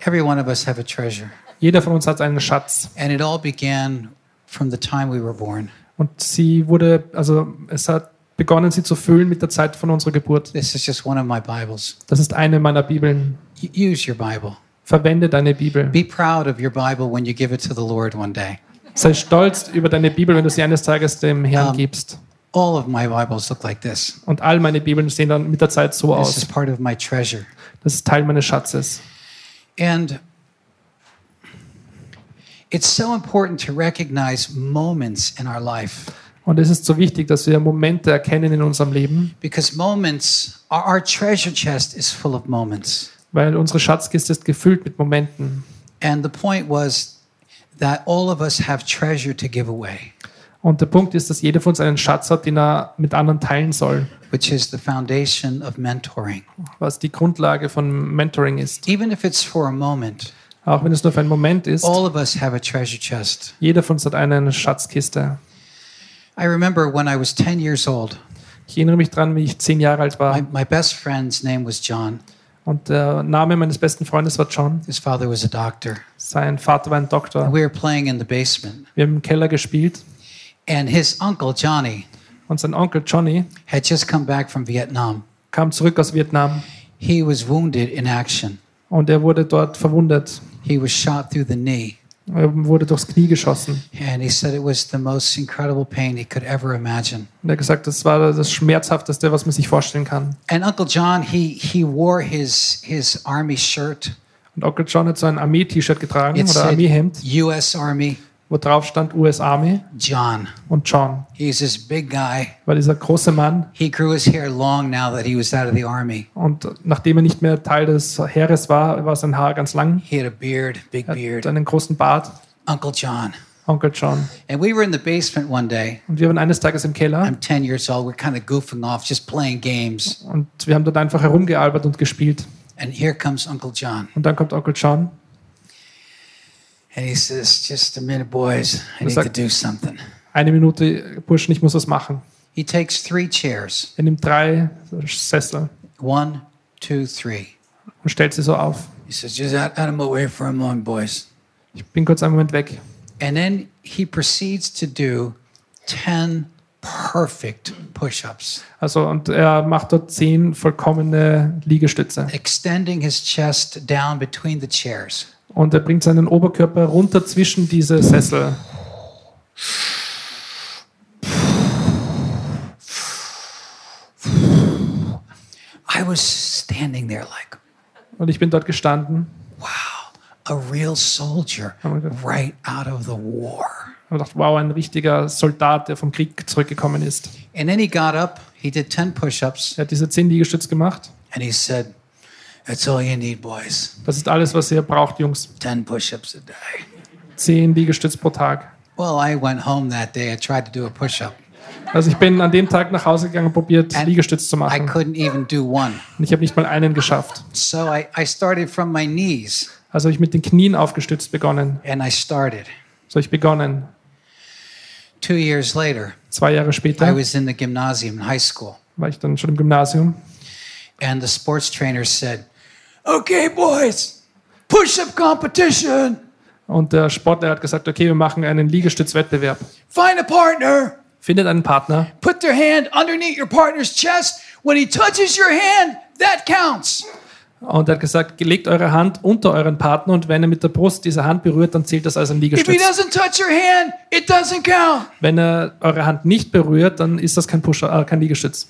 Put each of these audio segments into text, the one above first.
Every one of us have a treasure. Jeder von uns hat einen Schatz. And it all began from the time we were born. Und sie wurde, also es hat begonnen, sie zu füllen mit der Zeit von unserer Geburt. This is just one of my Bibles. Das ist eine meiner Bibeln. Use your Bible. Verwende deine Bibel. Be proud of your Bible when you give it to the Lord one day. Sei stolz über deine Bibel, wenn du sie eines Tages dem Herrn Um, gibst. All of my Bibles look like this. Und all meine Bibeln sehen dann mit der Zeit so This is aus. part of my treasure. Das ist Teil meines Schatzes. And it's so important to recognize moments in our life Und es ist so wichtig, dass wir Momente erkennen in unserem Leben, because moments, our, our treasure chest is full of moments. weil unsere Schatzkiste ist gefüllt mit Momenten. And the point was that all of us have treasure to give away, Und der Punkt ist, dass jeder von uns einen Schatz hat, den er mit anderen teilen soll, which is the foundation of mentoring. was die Grundlage von Mentoring ist. Even if it's for a moment, Auch wenn es nur für einen Moment ist, all of us have a treasure chest. jeder von uns hat eine Schatzkiste. I remember when I was 10 years old, Ich erinnere mich dran, wie ich zehn Jahre alt war. my, my best friend's name was John. Und der Name meines besten Freundes war John. His father was a doctor. Sein Vater war ein And Doktor. we were playing in the basement. Wir haben im Keller gespielt. And his uncle, Johnny, Und sein Onkel Johnny had just come back from Vietnam. kam zurück aus Vietnam. He was wounded in action. Und er wurde dort verwundet. He was shot through the knee. Er wurde durchs Knie geschossen. And he said it was the most incredible pain he could ever imagine. Und er hat gesagt, das war das Schmerzhafteste, was man sich vorstellen kann. And Uncle John, he, he wore his, his army shirt. Und Onkel John hat so ein Armee-T-Shirt getragen It oder said Armeehemd, U.S. Army wo drauf stand US Army John. und John. He's this big guy. War dieser große Mann. He grew his hair long now that he was out of the army. Und nachdem er nicht mehr Teil des Heeres war, war sein Haar ganz lang. He had a beard, big Er beard. hat einen großen Bart. Uncle John. Onkel John. And we were in the basement one day. Und wir waren eines Tages im Keller I'm 10 years old. We're kind of goofing off, just playing games. und wir haben dort einfach herumgealbert und gespielt. And here comes Uncle John. Und dann kommt Onkel John And he says, Just a minute, boys. I need Looks to like- do something. Eine Minute, Burschen, ich muss was machen. He takes three chairs Er nimmt drei Sessel one, two, three. und stellt sie so auf. He says, Just out, out of my way for a moment, boys. Ich bin kurz einen Moment weg. And then he proceeds to do 10 perfect push ups, Also, und er macht dort zehn vollkommene Liegestütze. extending his chest down between the chairs. Und er bringt seinen Oberkörper runter zwischen diese Sessel. I was standing there like, Und ich bin dort gestanden wow, a real soldier right out of the war. und dachte, wow, ein richtiger Soldat, der vom Krieg zurückgekommen ist. And then he got up, he did 10 push ups, Er hat diese zehn Liegestütze gemacht. and he said, That's all you need, boys. Das ist alles, was ihr braucht, Jungs. 10 push ups a day. Zehn Liegestütze pro Tag. Well, I went home that day. I tried to do a push up. Also ich bin an dem Tag nach Hause gegangen und probiert, And Liegestütze zu I machen. couldn't even do one. Und ich habe nicht mal einen geschafft. So I, I started from my knees, Also habe ich mit den Knien aufgestützt begonnen. and I started. So habe ich begonnen. Two years later, Zwei Jahre I später was in the gymnasium in high school, war ich dann schon im Gymnasium. and the sports trainer said, Okay, boys, push up competition. Und der Sportler hat gesagt, okay, wir machen einen Liegestützwettbewerb. Find a partner. Findet einen Partner, Put their hand underneath your partner's chest. When he touches your hand, that counts. Und er hat gesagt, legt eure Hand unter euren Partner und wenn er mit der Brust diese Hand berührt, dann zählt das als ein If he Liegestütz. doesn't touch your hand, it doesn't count. Wenn er eure Hand nicht berührt, dann ist das kein, Push äh, kein Liegestütz.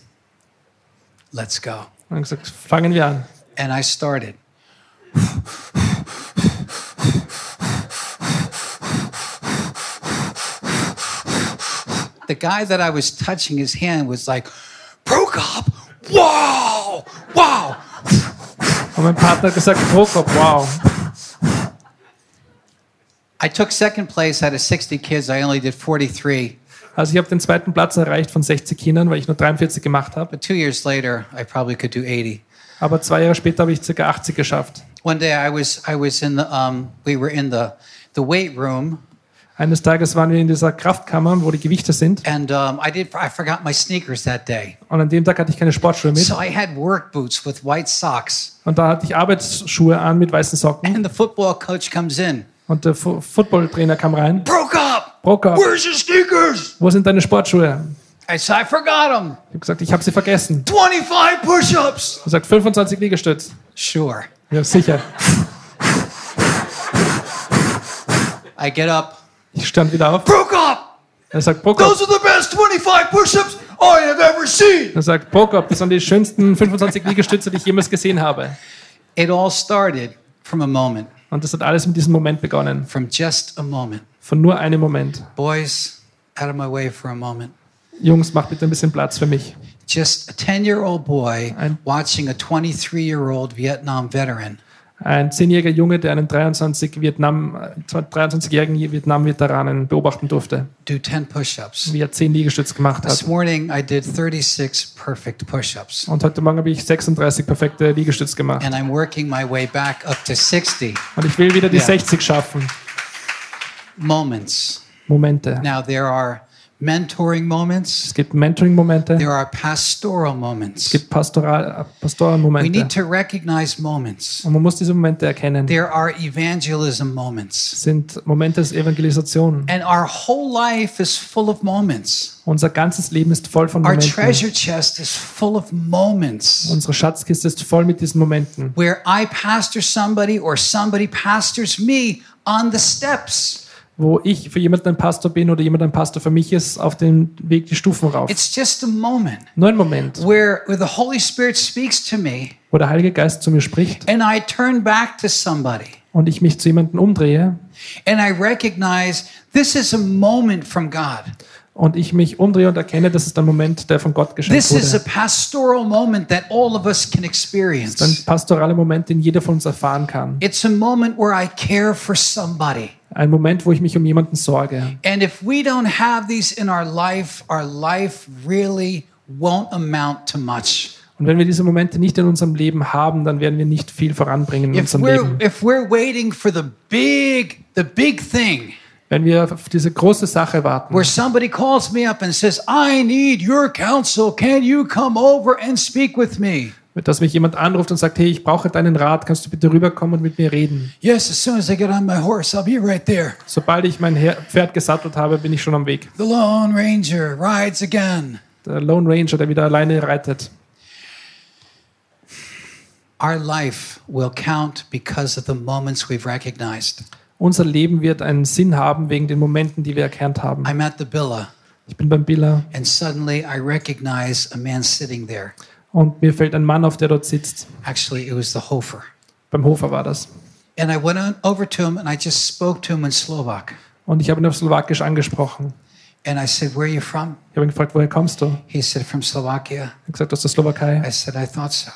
Let's go. Und er hat gesagt, fangen wir an. And I started. The guy that I was touching his hand was like, Prokop, wow, wow. Und mein Partner hat gesagt, Prokop, wow. I took second place out of 60 kids. I only did 43. Also ich habe den zweiten Platz erreicht von 60 Kindern, weil ich nur 43 gemacht habe. But two years later, I probably could do 80. Aber zwei Jahre später habe ich ca. 80 geschafft. One day I was I was in the um, we were in the the weight room Eines Tages waren wir in dieser Kraftkammer, wo die Gewichte sind. And um, I did. I forgot my sneakers that day, Und an dem Tag hatte ich keine Sportschuhe mit. so I had work boots with white socks. Und da hatte ich Arbeitsschuhe an mit weißen Socken. And the football coach comes in. Und der Fu- Footballtrainer kam rein. Broke up. Broker, Where's your sneakers? wo sind deine Sportschuhe? I said, I forgot them. Ich habe gesagt, ich habe sie vergessen. 25 push-ups. Er sagt 25 Liegestütz. Sure. Ja, sicher. I get up. Ich stand wieder auf. Broke up. Er sagt, Broker, Those are the best 25 push-ups I have ever seen. er sagt, Broker, das sind die schönsten 25 Liegestütze, die ich jemals gesehen habe. It all started from a moment, Und das hat alles mit diesem Moment begonnen. from just a moment. Von nur einem Moment. Boys, out of my way for a moment. Jungs, macht bitte ein bisschen Platz für mich. Just a 10 year old boy Ein- watching a 23 year old Vietnam veteran Ein zehnjähriger Junge, der einen 23 Vietnam, äh, 23-jährigen Vietnam-Veteranen beobachten durfte, do 10 push ups. wie er 10 Liegestütze gemacht This hat. morning I did 36 perfect push ups. Und heute Morgen habe ich 36 perfekte Liegestütze gemacht. And I'm working my way back up to 60 Und ich will wieder die Ja. 60 schaffen. moments. Momente. Now, there are mentoring moments, Es gibt Mentoring-Momente, there are pastoral es moments. gibt Pastoral, äh, We need to recognize moments. Und man muss diese Momente erkennen. There are evangelism moments. Es sind Momente des Evangelisation. And our whole life is full of moments. Unser ganzes Leben ist voll von Our Momenten. treasure chest is full of moments Unsere Schatzkiste ist voll mit diesen Momenten, where I pastor somebody or somebody pastors me on the steps. Wo ich für jemanden ein Pastor bin oder jemand ein Pastor für mich ist, auf dem Weg die Stufen rauf. It's just a moment Nur ein Moment, where, where the Holy Spirit speaks to me wo der Heilige Geist zu mir spricht and I turn back to somebody und ich mich zu jemandem umdrehe and I recognize this is a moment from God. Und ich mich umdrehe und erkenne, das ist ein Moment, der von Gott geschenkt This is a wurde. pastoral moment that all of us can Ein pastoraler Moment, den jeder von uns erfahren kann. It's a moment where I care for somebody. Ein Moment, wo ich mich um jemanden sorge. And if we don't have these in our life, our life really won't amount to much. Und wenn wir diese Momente nicht in unserem Leben haben, dann werden wir nicht viel voranbringen in If unserem we're Leben. if we're waiting for the big the big thing Wenn wir auf diese große Sache warten, where somebody calls me up and says, "I need your counsel. Can you come over and speak with me?" dass mich jemand anruft und sagt, hey, ich brauche deinen Rat, kannst du bitte rüberkommen und mit mir reden? Yes, as soon as I get on my horse, I'll be right there. Sobald ich mein Pferd gesattelt habe, bin ich schon am Weg. The Lone Ranger rides again. Der Lone Ranger, der wieder alleine reitet. Our life will count because of the moments we've recognized. Unser Leben wird einen Sinn haben wegen den Momenten, die wir erkannt haben. I'm at the Billa, Ich bin beim Billa and suddenly I recognize a man sitting there. und mir fällt ein Mann auf, der dort sitzt. Actually, it was the Hofer. Beim Hofer war das. And I went over to him and I just spoke to him in Slovak. Und ich habe ihn auf Slowakisch angesprochen. And I said, Where are you from? Ich habe ihn gefragt, woher kommst du? Er He said, From Slovakia. hat gesagt, aus der Slowakei. I said, I thought so.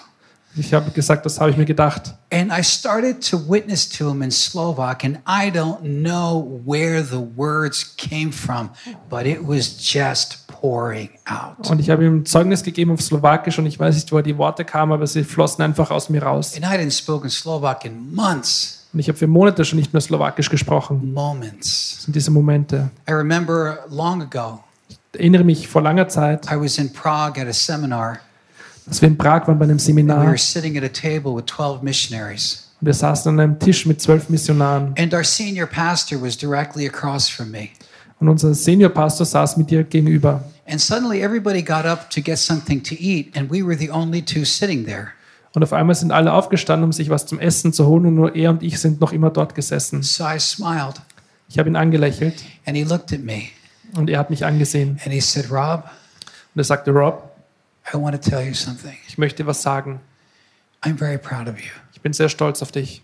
Ich habe gesagt, das habe ich mir gedacht. And I started to witness to him in Slovak, and I don't know where the words came from, but it was just pouring out. Und ich habe ihm Zeugnis gegeben auf Slowakisch und ich weiß nicht, woher die Worte kamen, aber sie flossen einfach aus mir raus. And I hadn't spoken Slovak in months, Und ich habe für Monate schon nicht mehr Slowakisch gesprochen. moments. Das sind diese Momente. I remember long ago, Ich erinnere mich vor langer Zeit, I was in Prague at a seminar, dass wir in Prag waren bei einem we Seminar were sitting at a table with 12 missionaries. und wir saßen an einem Tisch mit zwölf Missionaren. And our senior pastor was directly across from me. Und unser Seniorpastor saß mir direkt gegenüber. And suddenly everybody got up to get something to eat, and we were the only two sitting there. Und auf einmal sind alle aufgestanden, um sich was zum Essen zu holen und nur er und ich sind noch immer dort gesessen. So I smiled, Ich habe ihn angelächelt and he looked at me, und er hat mich angesehen. and he said, Rob, Und er sagte, Rob, ich möchte was sagen. I'm very proud of you. Ich bin sehr stolz auf dich.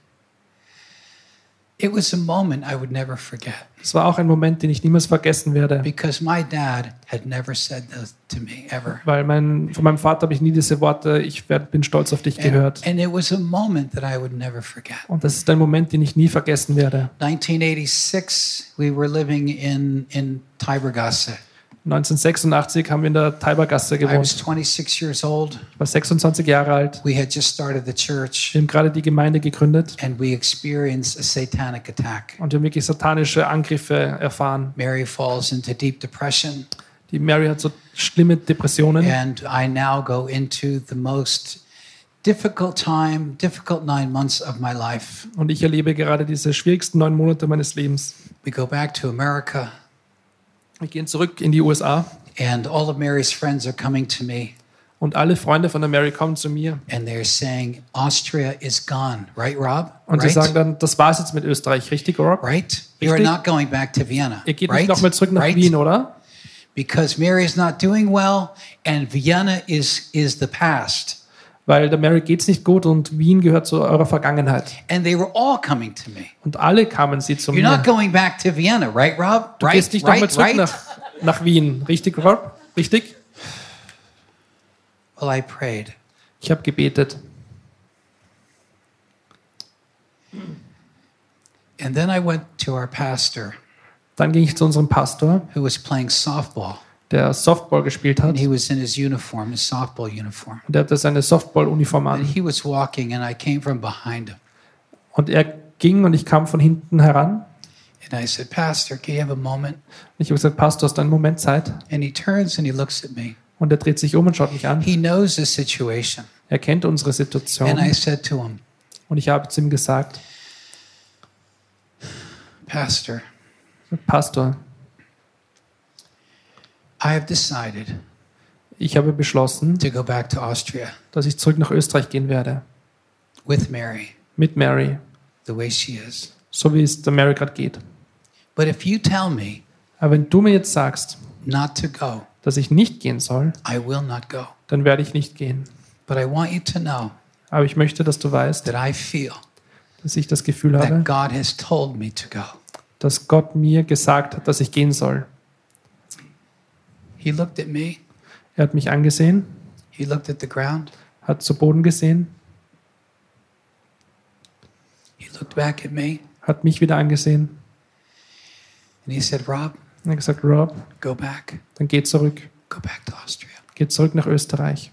It was a moment I would never forget Es war auch ein Moment, den ich niemals vergessen werde, because my dad had never said that to me ever. weil mein, von meinem Vater habe ich nie diese Worte, ich bin stolz auf dich And, gehört. and it was a moment that I would never forget. Und das ist ein Moment, den ich nie vergessen werde. 1986, we were living in, in Tibergasse. 1986 haben wir in der Taibergasse I was gewohnt. 26 years old. Ich war 26 Jahre alt. We had just started the church, Wir haben gerade die Gemeinde gegründet and we experienced a satanic attack. und wir haben wirklich satanische Angriffe erfahren. Mary falls into deep depression, Die Mary hat so schlimme Depressionen and I now go into the most difficult time, difficult nine months of my life. und ich erlebe gerade diese schwierigsten neun Monate meines Lebens. We go back to America, Wir gehen zurück in die USA and all of Mary's friends are coming to me, und alle Freunde von der Mary kommen zu mir and they're saying, Austria is gone, right, Rob? und sie right? sagen dann, das war's jetzt mit Österreich, richtig, Rob? right? You are not going back to Vienna, Ihr geht right? nicht nochmal zurück nach right? Wien, oder? Because Mary is not doing well, and Vienna is is the past. Weil der Mary geht's nicht gut und Wien gehört zu eurer Vergangenheit. And they were all coming to me. Und alle kamen sie zu You're mir. not going back to Vienna, right, Rob? Du right, gehst nicht nochmal right, zurück right. nach, nach Wien, richtig, Rob? Richtig? Well, I prayed. Ich habe gebetet. And then I went to our pastor Dann ging ich zu unserem Pastor, who was playing softball. Der Softball gespielt hat. And he was in his uniform, his softball uniform. Und der hatte seine Softball-Uniform And an. he was walking, and I came from behind him. Und er ging und ich kam von hinten heran. And I said, Pastor, can you have a moment? Und ich habe gesagt, Pastor, hast du einen Moment Zeit? And he turns and he looks at me. Und er dreht sich um und schaut mich an. He knows the situation. Er kennt unsere And I Situation. said to him, Und ich habe zu ihm gesagt, Pastor, Pastor, I have decided ich habe beschlossen, to go back to Austria dass ich zurück nach Österreich gehen werde. with Mary Mit Mary. the way she is. So wie es der Mary gerade geht. But if you tell me Aber wenn du mir jetzt sagst, not to go, dass ich nicht gehen soll, I will not go. dann werde ich nicht gehen. But I want you to know Aber ich möchte, dass du weißt, that I feel dass ich das Gefühl habe, that God has told me to go. dass Gott mir gesagt hat, dass ich gehen soll. He looked at me, Er hat mich angesehen, he looked at the ground, hat zu Boden gesehen, he looked back at me, hat mich wieder angesehen and he said, Rob, und hat gesagt, Rob, go back, dann geh zurück. go back to Austria. Geh zurück nach Österreich.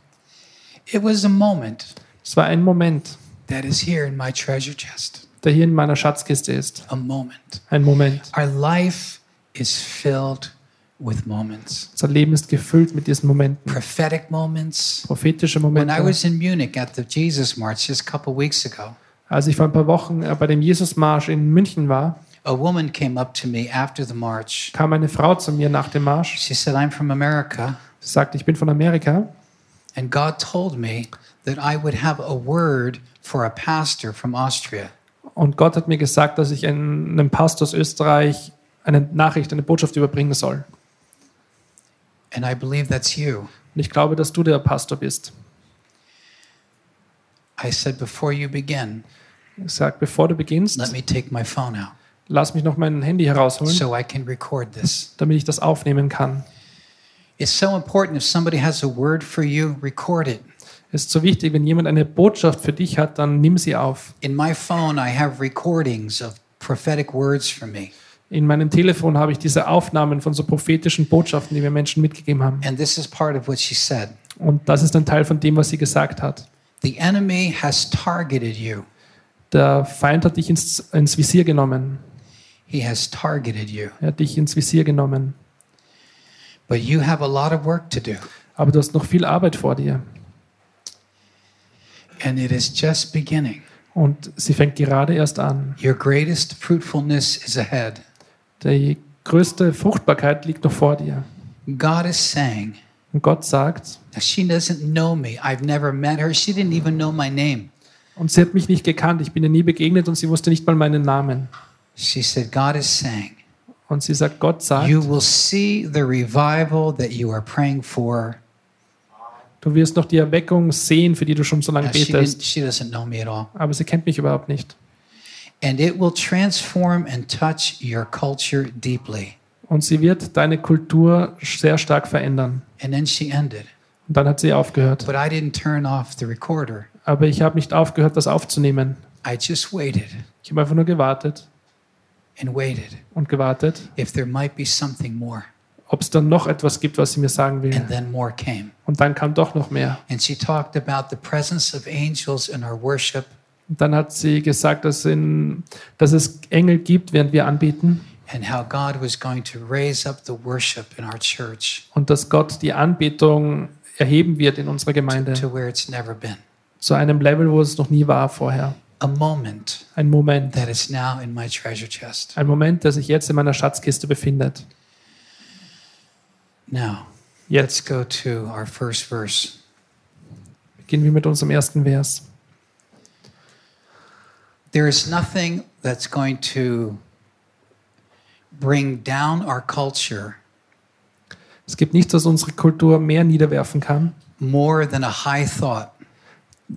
It was a moment Es war ein Moment, that is here in my treasure chest. der hier in meiner Schatzkiste ist. A moment. Ein Moment. Our life is filled with moments, Unser Leben ist gefüllt mit diesen Momenten. prophetic moments. Prophetische When I Momente. was in Munich at the Jesus March just a couple weeks ago, Als ich vor ein paar Wochen äh, bei dem Jesusmarsch in München war, a woman came up to me after the march. kam eine Frau zu mir nach dem Marsch. She said, I'm from America, Sie sagte, ich bin von Amerika and God told me that I would have a word for a pastor from Austria. und Gott hat mir gesagt, dass ich einem Pastor aus Österreich eine Nachricht, eine Botschaft überbringen soll. And I believe that's you. Und ich glaube, dass du der Pastor bist. I said, Before you begin, Ich sage, bevor du beginnst, let me take my phone out lass mich noch mein Handy herausholen, so I can record this. damit ich das aufnehmen kann. It's so important if somebody has a word for you, record it. Es ist so wichtig, wenn jemand eine Botschaft für dich hat, dann nimm sie auf. In my phone, I have recordings of prophetic words for me. In meinem Telefon habe ich diese Aufnahmen von so prophetischen Botschaften, die mir Menschen mitgegeben haben. And this is part of what she said. Und das ist ein Teil von dem, was sie gesagt hat. The enemy has targeted you. Der Feind hat dich ins, ins Visier genommen. He has targeted you. Er hat dich ins Visier genommen. But you have a lot of work to do. Aber du hast noch viel Arbeit vor dir. And it is just beginning. Und sie fängt gerade erst an. Your greatest fruitfulness is ahead. Die größte Fruchtbarkeit liegt noch vor dir. God is saying, Und Gott sagt, she doesn't know me. I've never met her. She didn't even know my name. und sie hat mich nicht gekannt, ich bin ihr nie begegnet und sie wusste nicht mal meinen Namen. She said, God is saying, Und sie sagt, Gott sagt, you will see the revival that you are praying for. du wirst noch die Erweckung sehen, für die du schon so lange betest. she doesn't know me at all. Aber sie kennt mich überhaupt nicht. And it will transform and touch your culture deeply. Und sie wird deine Kultur sehr stark verändern. And then she ended. Und dann hat sie aufgehört. But I didn't turn off the recorder. Aber ich habe nicht aufgehört, das aufzunehmen. I just waited Ich habe einfach nur gewartet and waited und gewartet, if there might be something more. ob es dann noch etwas gibt, was sie mir sagen will. And then more came. Und dann kam doch noch mehr. And she talked about the presence of angels in our worship Und dann hat sie gesagt, dass, in, dass es Engel gibt, während wir anbieten. and how God was going to raise up the worship in our church Und dass Gott die Anbetung erheben wird in unserer Gemeinde. to where it's never been. Zu einem Level, wo es noch nie war vorher. A moment Ein Moment. that is now in my treasure chest. Ein Moment, der sich jetzt in meiner Schatzkiste befindet. Now, Jetzt let's go to our first verse. beginnen wir mit unserem ersten Vers. There is nothing that's going to bring down our culture Es gibt nichts, was unsere Kultur mehr niederwerfen kann, more than a high thought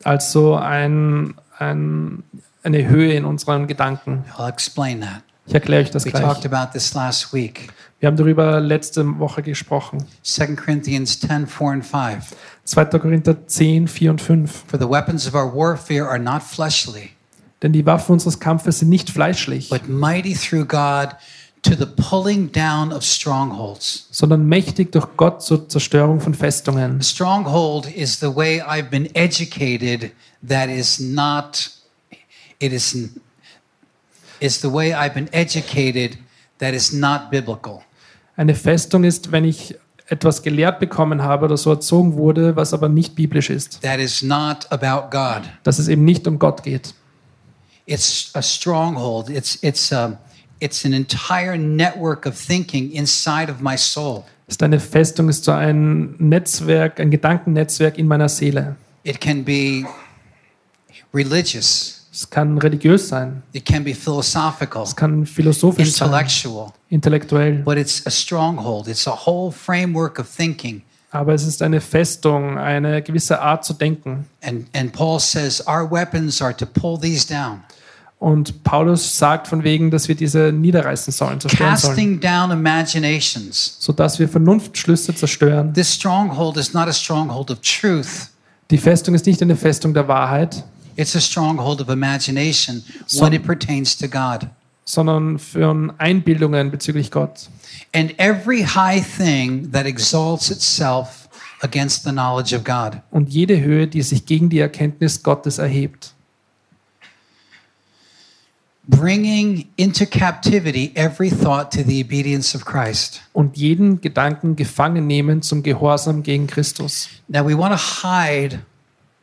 als so ein, ein, eine Höhe in unseren Gedanken. I'll explain that. Ich erkläre euch das We talked gleich. about this last week. Wir haben darüber letzte Woche gesprochen. 2 Corinthians 10 4 and 5. 2. Korinther 10, 4 und 5. For the weapons of our warfare are not fleshly, Denn die Waffen unseres Kampfes sind nicht fleischlich, but mighty through God to the pulling down of strongholds. sondern mächtig durch Gott zur Zerstörung von Festungen. Stronghold is the way I've been educated that is not, it is, is the way I've been educated that is not biblical. Eine Festung ist, wenn ich etwas gelehrt bekommen habe oder so erzogen wurde, was aber nicht biblisch ist. That is not about God. Dass es eben nicht um Gott geht. It's a stronghold. It's, it's, um, it's an entire network of thinking inside of my soul. Ist eine Festung, ist so ein Netzwerk, ein Gedankennetzwerk in meiner Seele. It can be religious. Es kann religiös sein, It can be philosophical, es kann philosophisch sein, intellectual, intellektuell. but it's a stronghold. It's a whole framework of thinking. Aber es ist eine Festung, eine gewisse Art zu denken. And, and Paul says our weapons are to pull these down, Und Paulus sagt von wegen, dass wir diese niederreißen sollen, zerstören sollen, casting down imaginations. sodass wir Vernunftschlüsse zerstören. This stronghold is not a stronghold of truth. Die Festung ist nicht eine Festung der Wahrheit, It's a stronghold of imagination when it pertains to God. sondern für Einbildungen bezüglich Gott. And every high thing that exalts itself against the knowledge of God. Und jede Höhe, die sich gegen die Erkenntnis Gottes erhebt. Bringing into captivity every thought to the obedience of Christ. Und jeden Gedanken gefangen nehmen zum Gehorsam gegen Christus. Now we want to hide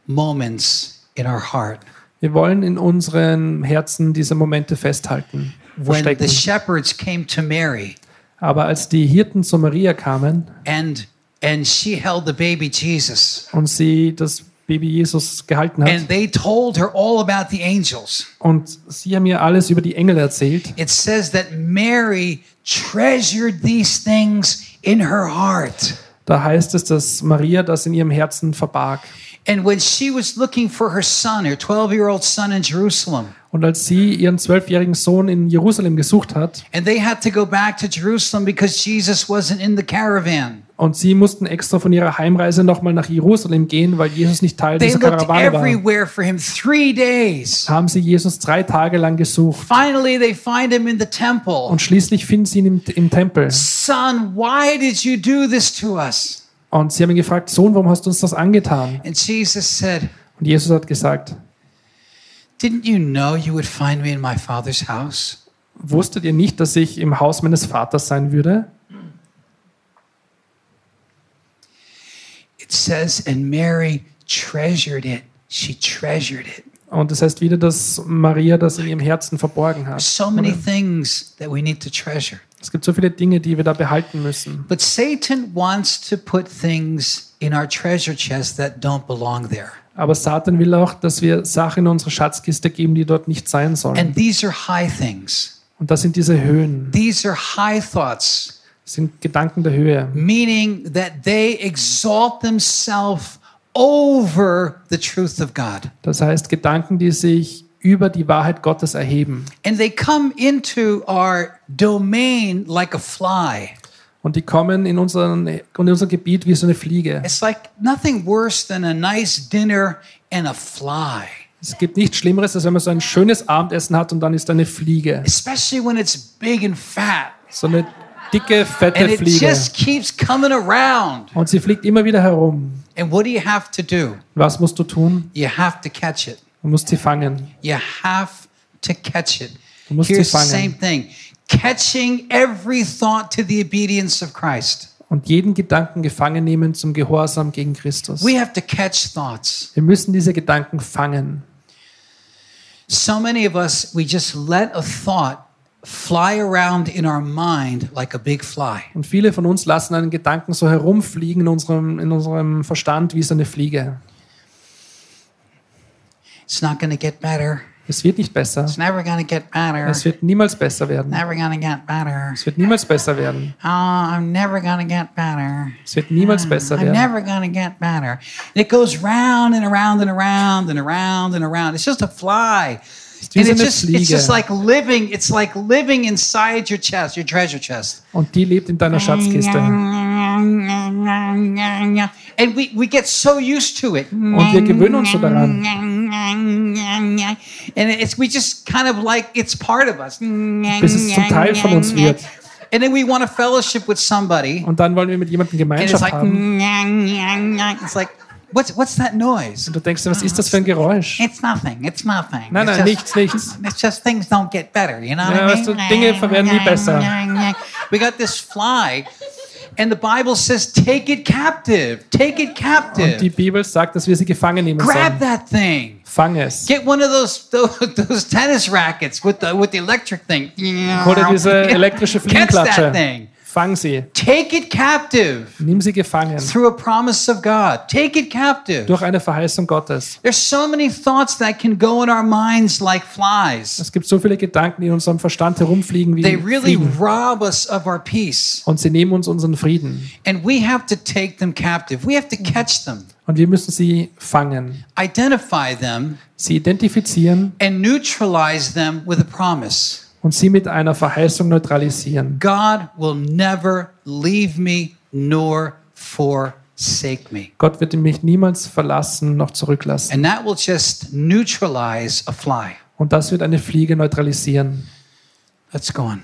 moments in our heart. Wir wollen in unseren Herzen diese Momente festhalten, When the verstecken. shepherds came to Mary Aber als die Hirten zu Maria kamen and and she held the baby Jesus und sie das Baby Jesus gehalten hat and they told her all about the angels. und sie haben ihr alles über die Engel erzählt, It says that Mary treasured these things in her heart. da heißt es, dass Maria das in ihrem Herzen verbarg. And when she was looking for her son, her 12-year-old son in Jerusalem, Und als sie ihren zwölfjährigen Sohn in Jerusalem gesucht hat and they had to go back to Jerusalem because Jesus wasn't in the caravan. und sie mussten extra von ihrer Heimreise nochmal nach Jerusalem gehen, weil Jesus nicht Teil They dieser Karawane war, for him 3 days. haben sie Jesus drei Tage lang gesucht. Finally, they find him in the temple. Und schließlich finden sie ihn im, im Tempel. Son, why did you do this to us? Und sie haben ihn gefragt, Sohn, warum hast du uns das angetan? And Jesus said, Und Jesus hat gesagt, Didn't you know you would find me in my father's house? wusstet ihr nicht, dass ich im Haus meines Vaters sein würde? It says, and Mary treasured it. She treasured it. Und das heißt wieder, dass Maria das in ihrem Herzen verborgen hat. So many things that we need to treasure. Es gibt so viele Dinge, die wir da behalten müssen. But Satan wants to put things in our treasure chest that don't belong there. Aber Satan will auch, dass wir Sachen in unsere Schatzkiste geben, die dort nicht sein sollen. And these are high things. Und das sind diese Höhen, These are high thoughts, das sind Gedanken der Höhe. meaning that they exalt themselves over the truth of God. Das heißt Gedanken, die sich über die Wahrheit Gottes erheben. And they come into our domain like a fly. Und die kommen in, unseren, in unser Gebiet wie so eine Fliege. It's like nothing worse than a nice dinner and a fly, Es gibt nichts Schlimmeres, als wenn man so ein schönes Abendessen hat und dann ist da eine Fliege. especially when it's big and fat. So eine dicke, fette And it Fliege. just keeps coming around. Und sie fliegt immer wieder herum. And what do you have to do? Was musst du tun? You have to catch it. Du musst sie fangen. You have to catch it. Du musst Here's sie fangen. same thing catching every thought to the obedience of Christ. Und jeden Gedanken gefangen nehmen zum Gehorsam gegen Christus. We have to catch thoughts. Wir müssen diese Gedanken fangen. So many of us, we just let a thought fly around in our mind like a big fly. Und viele von uns lassen einen Gedanken so herumfliegen in unserem, in unserem Verstand wie so eine Fliege. It's not going to get better. Es wird nicht besser. It's never to get better. Es wird niemals besser werden. Never to get better. Es wird niemals besser werden. Oh, I'm never to get better. Es wird niemals besser I'm werden. never going to get better. And it goes round and around and around and around and around. It's just a fly. Wie And it's just, it's just like living, it's like living inside your chest, your treasure chest. Und die lebt in deiner Schatzkiste. And we, we get so used to it. Und wir gewöhnen uns so daran. And it's we just kind of like it's part of us. Bis es zum Teil von uns wird. And then we want a fellowship with somebody. Und dann wollen wir mit jemandem And it's like haben. it's like what's what's that noise? Und du denkst dir, was ist das für ein Geräusch? It's nothing. It's nothing. Nein, It's nein, just- nichts, nichts. It's just things don't get better, you know what Ja, I weißt du, mean? Dinge werden nie besser. We got this fly, and the Bible says, "Take it captive. Take it Und die captive. Bibel sagt, dass wir sie gefangen nehmen Grab sollen. that thing. Fang es. Get one of those those, those tennis rackets with the with the electric thing. Hol dir diese elektrische Catch that Fliegenklatsche. thing. Fang sie. Take it captive Nimm sie gefangen. through a promise of God. Take it captive. Durch eine Verheißung Gottes. There's so many thoughts that can go in our minds like flies. Es gibt so viele Gedanken, die in unserem Verstand herumfliegen wie They really Fliegen. rob us of our peace. Und sie nehmen uns unseren Frieden. And we have to take them captive. We have to catch them, Und wir müssen sie fangen. identify them, Sie identifizieren and neutralize them with a promise. Und sie mit einer Verheißung neutralisieren. God will never leave me nor forsake me. Gott wird mich niemals verlassen noch zurücklassen. And that will just neutralize a fly. Und das wird eine Fliege neutralisieren. Let's go on.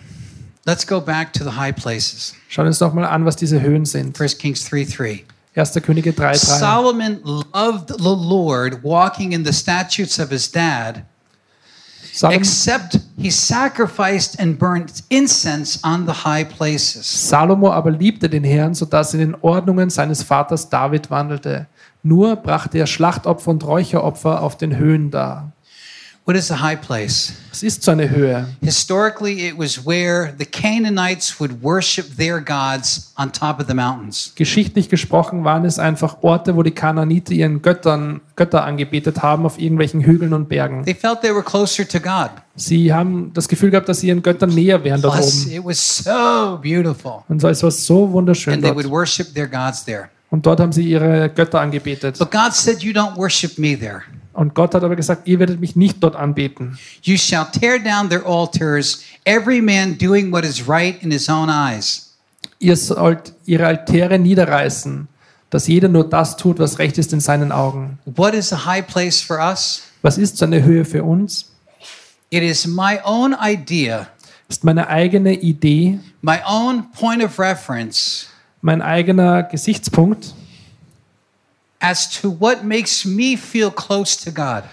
Let's go back to the high places. Schauen wir uns doch mal an, was diese Höhen sind. 1 Kings 3 3. 1. Könige 3, 3. Solomon loved the Lord, walking in the statutes of his dad, except he sacrificed and burnt incense on the high places. Salomo aber liebte den Herrn, sodass er in den Ordnungen seines Vaters David wandelte. Nur brachte er Schlachtopfer und Räucheropfer auf den Höhen dar. What is a high place? Es ist so eine Höhe. Historically, it was where the Canaanites would worship their gods on top of the mountains. Geschichtlich gesprochen waren es einfach Orte, wo die Kanaaniter ihren Göttern, Götter angebetet haben auf irgendwelchen Hügeln und Bergen. They felt they were closer to God. Sie haben das Gefühl gehabt, dass sie ihren Göttern näher wären dort Plus, oben. it was so beautiful. Und so, es war so wunderschön And they would dort. worship their gods there. Und dort haben sie ihre Götter angebetet. But God said, You don't worship me there. Und Gott hat aber gesagt, ihr werdet mich nicht dort anbeten. You shall tear down their altars, every man doing what is right in his own eyes. Ihr sollt ihre Altäre niederreißen, dass jeder nur das tut, was recht ist in seinen Augen. What is a high place for us? Was ist so eine Höhe für uns? It is my own idea, Ist meine eigene Idee, my own point of reference mein eigener Gesichtspunkt, as to what makes me feel close to God.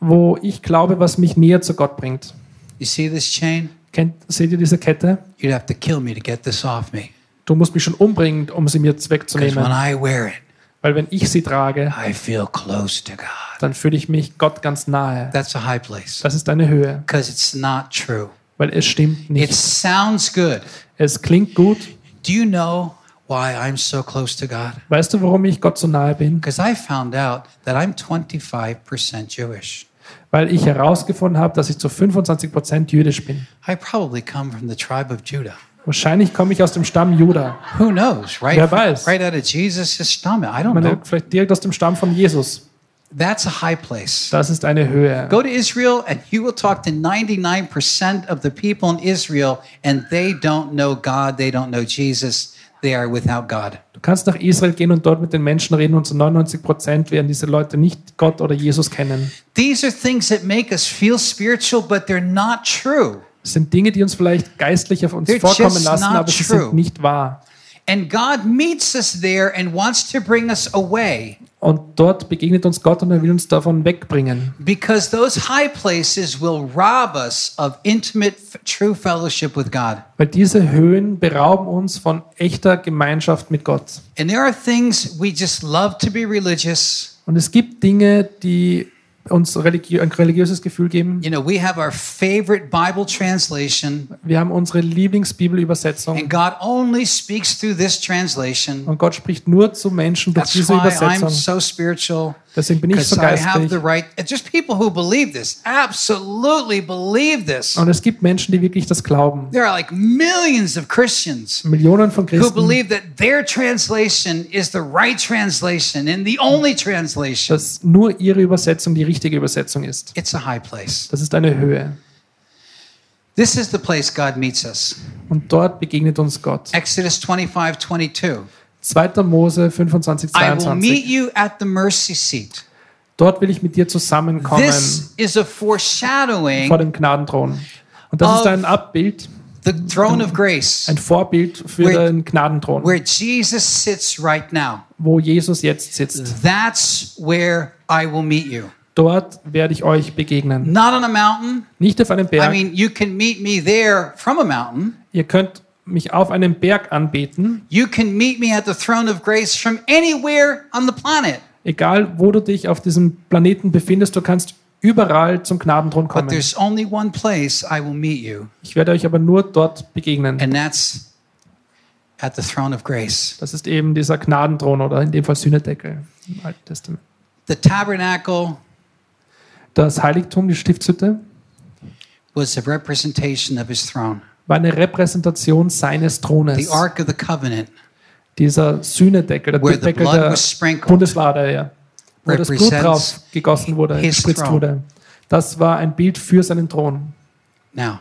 wo ich glaube, was mich näher zu Gott bringt. You see this chain? Kennt, seht ihr diese Kette? You'd have to kill me to get this off me. Du musst mich schon umbringen, um sie mir wegzunehmen. when I wear it, Weil wenn ich sie trage, I feel close to God. dann fühle ich mich Gott ganz nahe. That's a high place. Das ist eine Höhe, Because it's not true. weil es stimmt It nicht. sounds good. Es klingt gut. Do you know why I'm so close to God? Weißt du, warum ich Gott so nahe bin? Because I found out that I'm 25% Jewish. Weil ich herausgefunden habe, dass ich zu 25% jüdisch bin. I probably come from the tribe of Judah. Wahrscheinlich komme ich aus dem Stamm Juda. Who knows, right? Wer weiß? Right out of Jesus' stomach. I don't meine, know. vielleicht direkt aus dem Stamm von Jesus. That's a high place. Das ist eine Höhe. Go to Israel and you will talk to 99% of the people in Israel and they don't know God, they don't know Jesus, they are without God. Du kannst nach Israel gehen und dort mit den Menschen reden und zu 99% werden diese Leute nicht Gott oder Jesus kennen. These are things that make us feel spiritual, but they're not true. Das sind Dinge, die uns vielleicht geistlich auf uns They're vorkommen lassen, not aber sie true. sind nicht wahr. And God meets us there and wants to bring us away Und dort begegnet uns Gott und er will uns davon wegbringen. because those high places will rob us of intimate, true fellowship with God. Weil diese Höhen berauben uns von echter Gemeinschaft mit Gott. And there are things we just love to be religious. Und es gibt Dinge, die uns religiö ein religiöses Gefühl geben. You know, we have our favorite Bible translation, Wir haben unsere Lieblingsbibelübersetzung and God only speaks through this translation. und Gott spricht nur zu Menschen durch That's diese why I'm Übersetzung. so spiritual. Deswegen bin ich so geistlich. right. This. Und es gibt Menschen, die wirklich das glauben. There are like millions of Christians Millionen von who Christen, believe that their translation is the right translation and the only translation. dass nur ihre Übersetzung die richtige Übersetzung ist. It's a high place. Das ist eine Höhe. This is the place God meets us. Und dort begegnet uns Gott. Exodus 25, 22. 2. Mose 25, I will meet 22. you at the mercy seat. Dort will ich mit dir zusammenkommen This is a vor foreshadowing dem Gnadenthron. Und das ist ein Abbild, the throne of grace ein Vorbild für Where- den Gnadenthron, where Jesus sits right now. wo Jesus jetzt sitzt. That's where I will meet you. Dort werde ich euch begegnen. Not on a mountain. Nicht auf einem I Berg. mean, you can meet me there from a mountain. Ihr könnt mich auf einem Berg anbeten, You can meet me at the throne of grace from anywhere on the planet. egal wo du dich auf diesem Planeten befindest. Du kannst überall zum Gnadenthron But kommen. there's only one place I will meet you, Ich werde euch aber nur dort begegnen. and that's at the throne of grace. Das ist eben dieser Gnadenthron oder in dem Fall Sühnedeckel im Alten Testament. The tabernacle Das Heiligtum, die Stiftshütte, was a representation of his throne. War eine Repräsentation seines The Thrones. Ark of the Covenant, Dieser Sühnedeckel, der the Deckel der Bundeslade, ja, wo das Blut drauf gegossen wurde, gespritzt wurde. Das war ein Bild für seinen Thron. Now,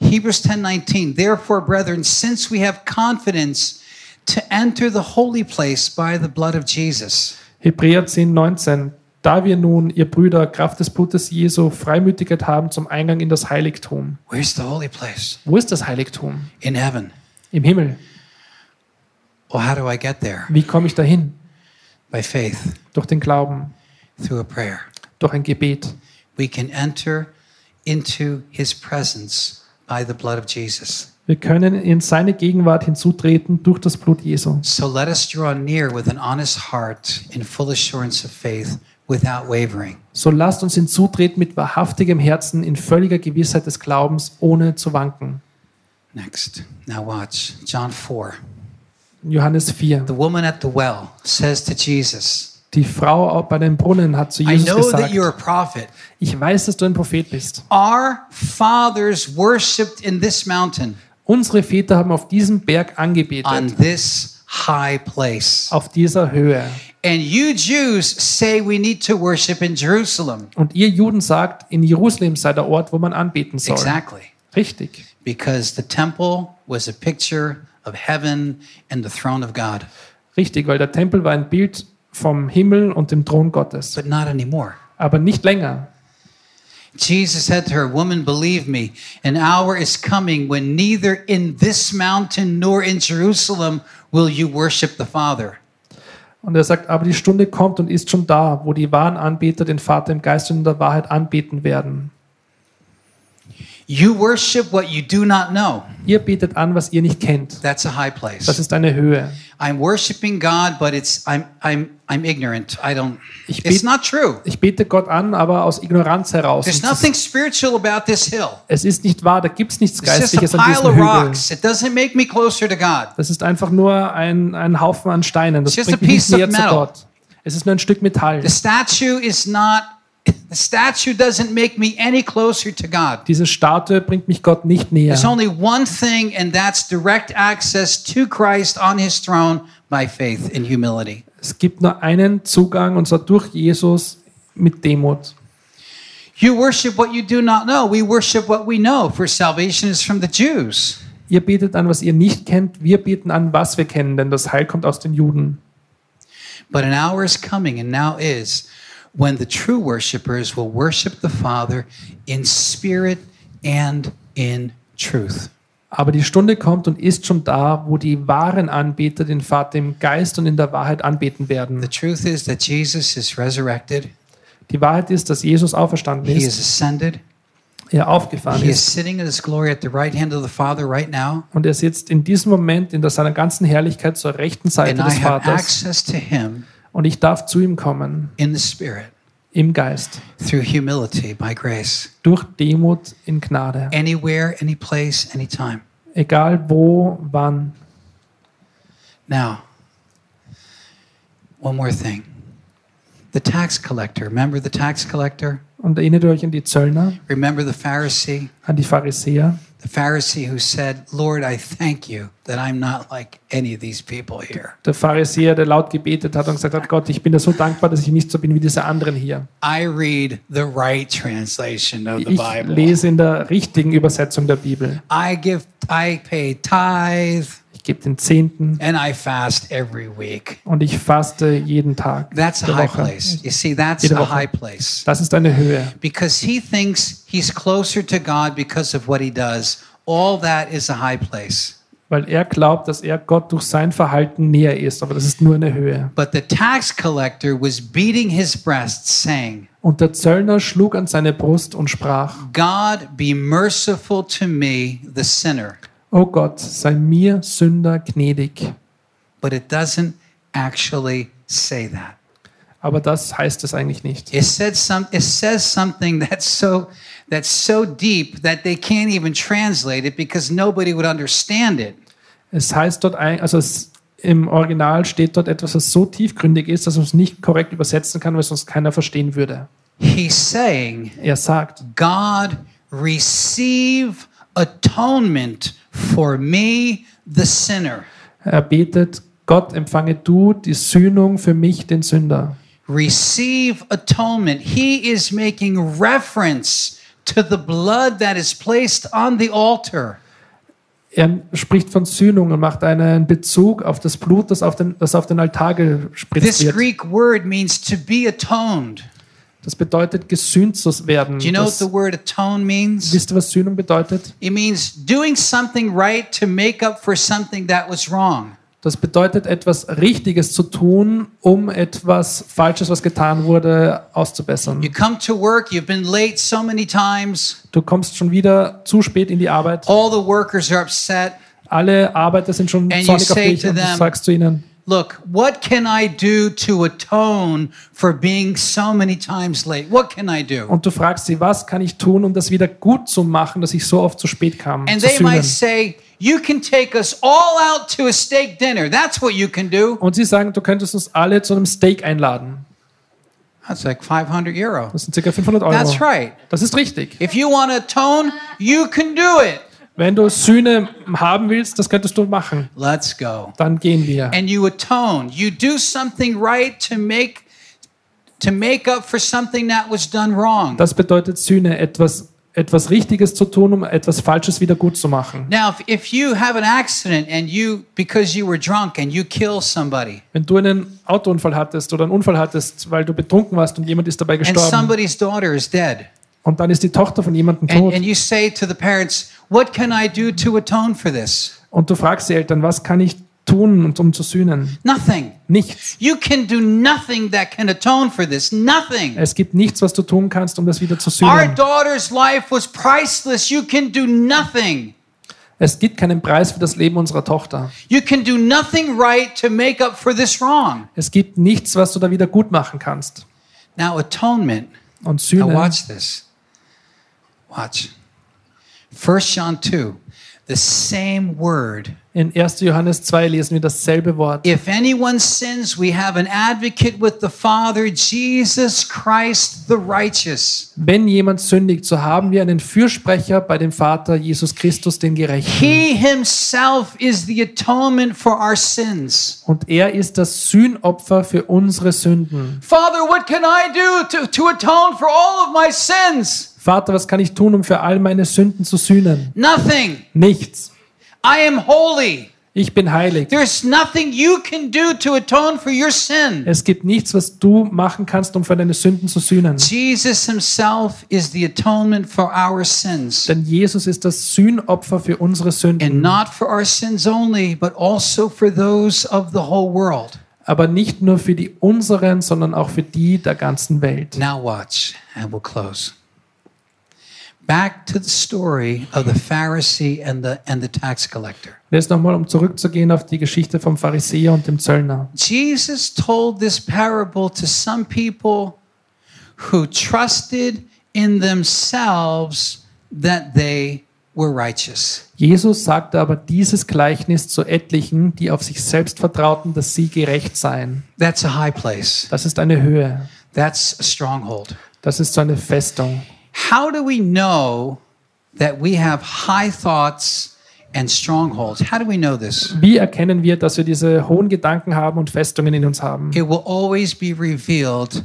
Hebrews 10:19. Therefore, brethren, since we have confidence to enter the holy place by the blood of Jesus, Hebräer 10, 19. Da wir nun, ihr Brüder, Kraft des Blutes Jesu Freimütigkeit haben zum Eingang in das Heiligtum. where's the holy place? Wo ist das Heiligtum? In heaven. Im Himmel. Well, how do I get there? Wie komme ich dahin? By faith, Durch den Glauben, through a prayer. durch ein Gebet. We can enter into his presence by the blood of Jesus. Wir können in seine Gegenwart hinzutreten durch das Blut Jesu. So let us draw near with an honest heart in full assurance of faith without wavering. So lasst uns hinzutreten mit wahrhaftigem Herzen in völliger Gewissheit des Glaubens, ohne zu wanken. Next. Now watch. John 4. Johannes 4. The woman at the well says to Jesus, Die Frau bei dem Brunnen hat zu I Jesus know that gesagt, you're a prophet. ich weiß, dass du ein Prophet bist. Our fathers worshipped in this mountain, Unsere Väter haben auf diesem Berg on angebetet, this high place. auf dieser Höhe. And you Jews say we need to worship in Jerusalem. Und ihr Juden sagt, in Jerusalem sei der Ort, wo man anbeten soll. Exactly. Richtig. Because the temple was a picture of heaven and the throne of God. Richtig, weil der Tempel war ein Bild vom Himmel und dem Thron Gottes. But not anymore. Aber nicht länger. Jesus said to her, Woman, believe me, an hour is coming when neither in this mountain nor in Jerusalem will you worship the Father. Und er sagt, aber die Stunde kommt und ist schon da, wo die wahren Anbeter den Vater im Geist und in der Wahrheit anbeten werden. You worship what you do not know. Ihr betet an, was ihr nicht kennt. That's a high Das place. ist eine Höhe. I'm worshiping God, but it's I'm I'm I'm ignorant. I don't Ich it's bet- not true. Ich bete Gott an, aber aus Ignoranz heraus. There's nothing spiritual about this hill. es ist nicht wahr, da gibt es nichts It's Geistliches an diesem Hügel. It doesn't make me closer to God. Das ist einfach nur ein, ein Haufen an Steinen. Das It's bringt mich nicht näher zu. Gott. Es ist nur ein Stück Metall. The statue is not the statue doesn't make me any closer to God. Diese Statue bringt mich Gott nicht näher. There's only one thing, and that's direct access to Christ on his throne by faith and humility. Es gibt nur einen Zugang und zwar durch Jesus mit Demut. You worship what you do not know. We worship what we know, for salvation is from the Jews. Ihr betet an, was ihr nicht kennt. Wir beten an, was wir kennen, denn das Heil kommt aus den Juden. But an hour is coming, and now is, when the true worshipers will worship the Father in spirit and in truth. Aber die Stunde kommt und ist schon da, wo die wahren Anbeter den Vater im Geist und in der Wahrheit anbeten werden. The truth is that Jesus is resurrected, Die Wahrheit ist, dass Jesus auferstanden he is ist, ascended, er aufgefahren he is ist. sitting in his glory at the right hand of the Father right now, und er sitzt in diesem Moment in seiner ganzen Herrlichkeit zur rechten Seite and I des have Vaters. access to him und ich darf zu ihm kommen in the Spirit im Geist through humility by grace. durch Demut in Gnade. Anywhere, any place, anytime. Egal wo, wann. Now, one more thing. The tax collector, remember the tax collector? Und erinnert euch an die Zöllner, Remember the Pharisee? an die Pharisäer? The Pharisee who said, Lord, I thank you that I'm not like any of these people here. Der Pharisäer, der laut gebetet hat und gesagt hat, Gott, ich bin dir so dankbar, dass ich nicht so bin wie diese anderen hier. I read the right translation of the Ich Bible. lese in der richtigen Übersetzung der Bibel. I give, I pay tithe, Ich gebe den Zehnten and I fast every week. und ich faste jeden Tag. That's a high place. You see, that's a high place. Das ist eine Höhe. Because he thinks he's closer to God because of what he does. All that is a high place. Weil er glaubt, dass er Gott durch sein Verhalten näher ist. Aber das ist nur eine Höhe. But the tax collector was beating his breast, saying, Und der Zöllner schlug an seine Brust und sprach, God, be merciful to me, the sinner. O Gott, sei mir Sünder gnädig. But it doesn't actually say that. Aber das heißt es eigentlich nicht. It said some it says something that's so that's so deep that they can't even translate it because nobody would understand it. Es heißt dort, ein, also es, im Original steht dort etwas, was so tiefgründig ist, dass man es nicht korrekt übersetzen kann, weil sonst keiner verstehen würde. He's saying, Er sagt, God, receive atonement for me, the sinner. er betet, Gott, empfange du die Sühnung für mich, den Sünder. Receive atonement. He is making reference to the blood that is placed on the altar. Er spricht von Sühnung und macht einen Bezug auf das Blut, das auf den, das auf den Altar gespritzt This wird. Greek word means to be atoned. Das bedeutet, gesühnt zu werden. Do you know what Das, the word atone means? wisst ihr, was Sühnung bedeutet? It means doing something right to make up for something that was wrong. Das bedeutet, etwas Richtiges zu tun, um etwas Falsches, was getan wurde, auszubessern. You come to work, you've been late so many times, Du kommst schon wieder zu spät in die Arbeit. all the workers are upset. Alle Arbeiter sind schon zornig auf dich und du sagst zu ihnen, Look, what can I do to atone for being so many times late? What can I do? und du fragst sie, was kann ich tun, um das wieder gut zu machen, dass ich so oft zu spät kam? And they might say, You can take us all out to a steak dinner. That's what you can do. Und sie sagen, du könntest uns alle zu einem Steak einladen. That's like 500 euro. Das sind ca. 500 Euro. That's right. Das ist richtig. If you want to atone, you can do it. Wenn du Sühne haben willst, das könntest du machen. Let's go. Dann gehen wir. And you atone. You do something right to make to make up for something that was done wrong. Das bedeutet Sühne, etwas, etwas Richtiges zu tun, um etwas Falsches wieder gut zu machen. Now, if, you have an accident and you because you were drunk and you kill somebody Wenn du einen Autounfall hattest oder einen Unfall hattest, weil du betrunken warst und jemand ist dabei and gestorben somebody's daughter is dead und dann ist die Tochter von jemandem and, tot and you say to the parents, "What can I do to atone for this?" und du fragst die Eltern, was kann ich tun, um zu sühnen? Nothing. Nichts. You can do nothing that can atone for this. Nothing. Es gibt nichts, was du tun kannst, um das wieder zu Our sühnen. daughter's life was priceless. You can do nothing. Es gibt keinen Preis für das Leben unserer Tochter. You can do nothing right to make up for this wrong. Es gibt nichts, was du da wieder gut machen kannst. Now, atonement. Und Now, Sühne, watch this. Watch. 1 John 2, the same word. in 1. Johannes 2 lesen wir dasselbe Wort. If anyone sins, we have an advocate with the Father, Jesus Christ the righteous. Wenn jemand sündigt, so haben wir einen Fürsprecher bei dem Vater, Jesus Christus, den Gerechten. He himself is the atonement for our sins. Und er ist das Sühnopfer für unsere Sünden. Father, what can I do to, to atone for all of my sins? Vater, was kann ich tun, um für all meine Sünden zu sühnen? Nothing. Nichts. I am holy. Ich bin heilig. There's nothing you can do to atone for your sin. Es gibt nichts, was du machen kannst, um für deine Sünden zu sühnen. Jesus himself is the atonement for our sins. Denn Jesus ist das Sühnopfer für unsere And Sünden. not for our sins only, but also for those of the whole world. Aber nicht nur für die unseren, sondern auch für die der ganzen Welt. Now watch, and we'll close. Back to the story of the Pharisee and the and the tax collector. Jetzt nochmal, um zurückzugehen auf die Geschichte vom Pharisäer und dem Zöllner. Jesus told this parable to some people who trusted in themselves that they were righteous. Jesus sagte aber dieses Gleichnis zu etlichen, die auf sich selbst vertrauten, dass sie gerecht seien. That's a high place. Das ist eine Höhe. That's a stronghold. Das ist so eine Festung. How do we know that we have high thoughts and strongholds? How do we know this? Wie erkennen wir, dass wir diese hohen Gedanken haben und Festungen in uns haben? It will always be revealed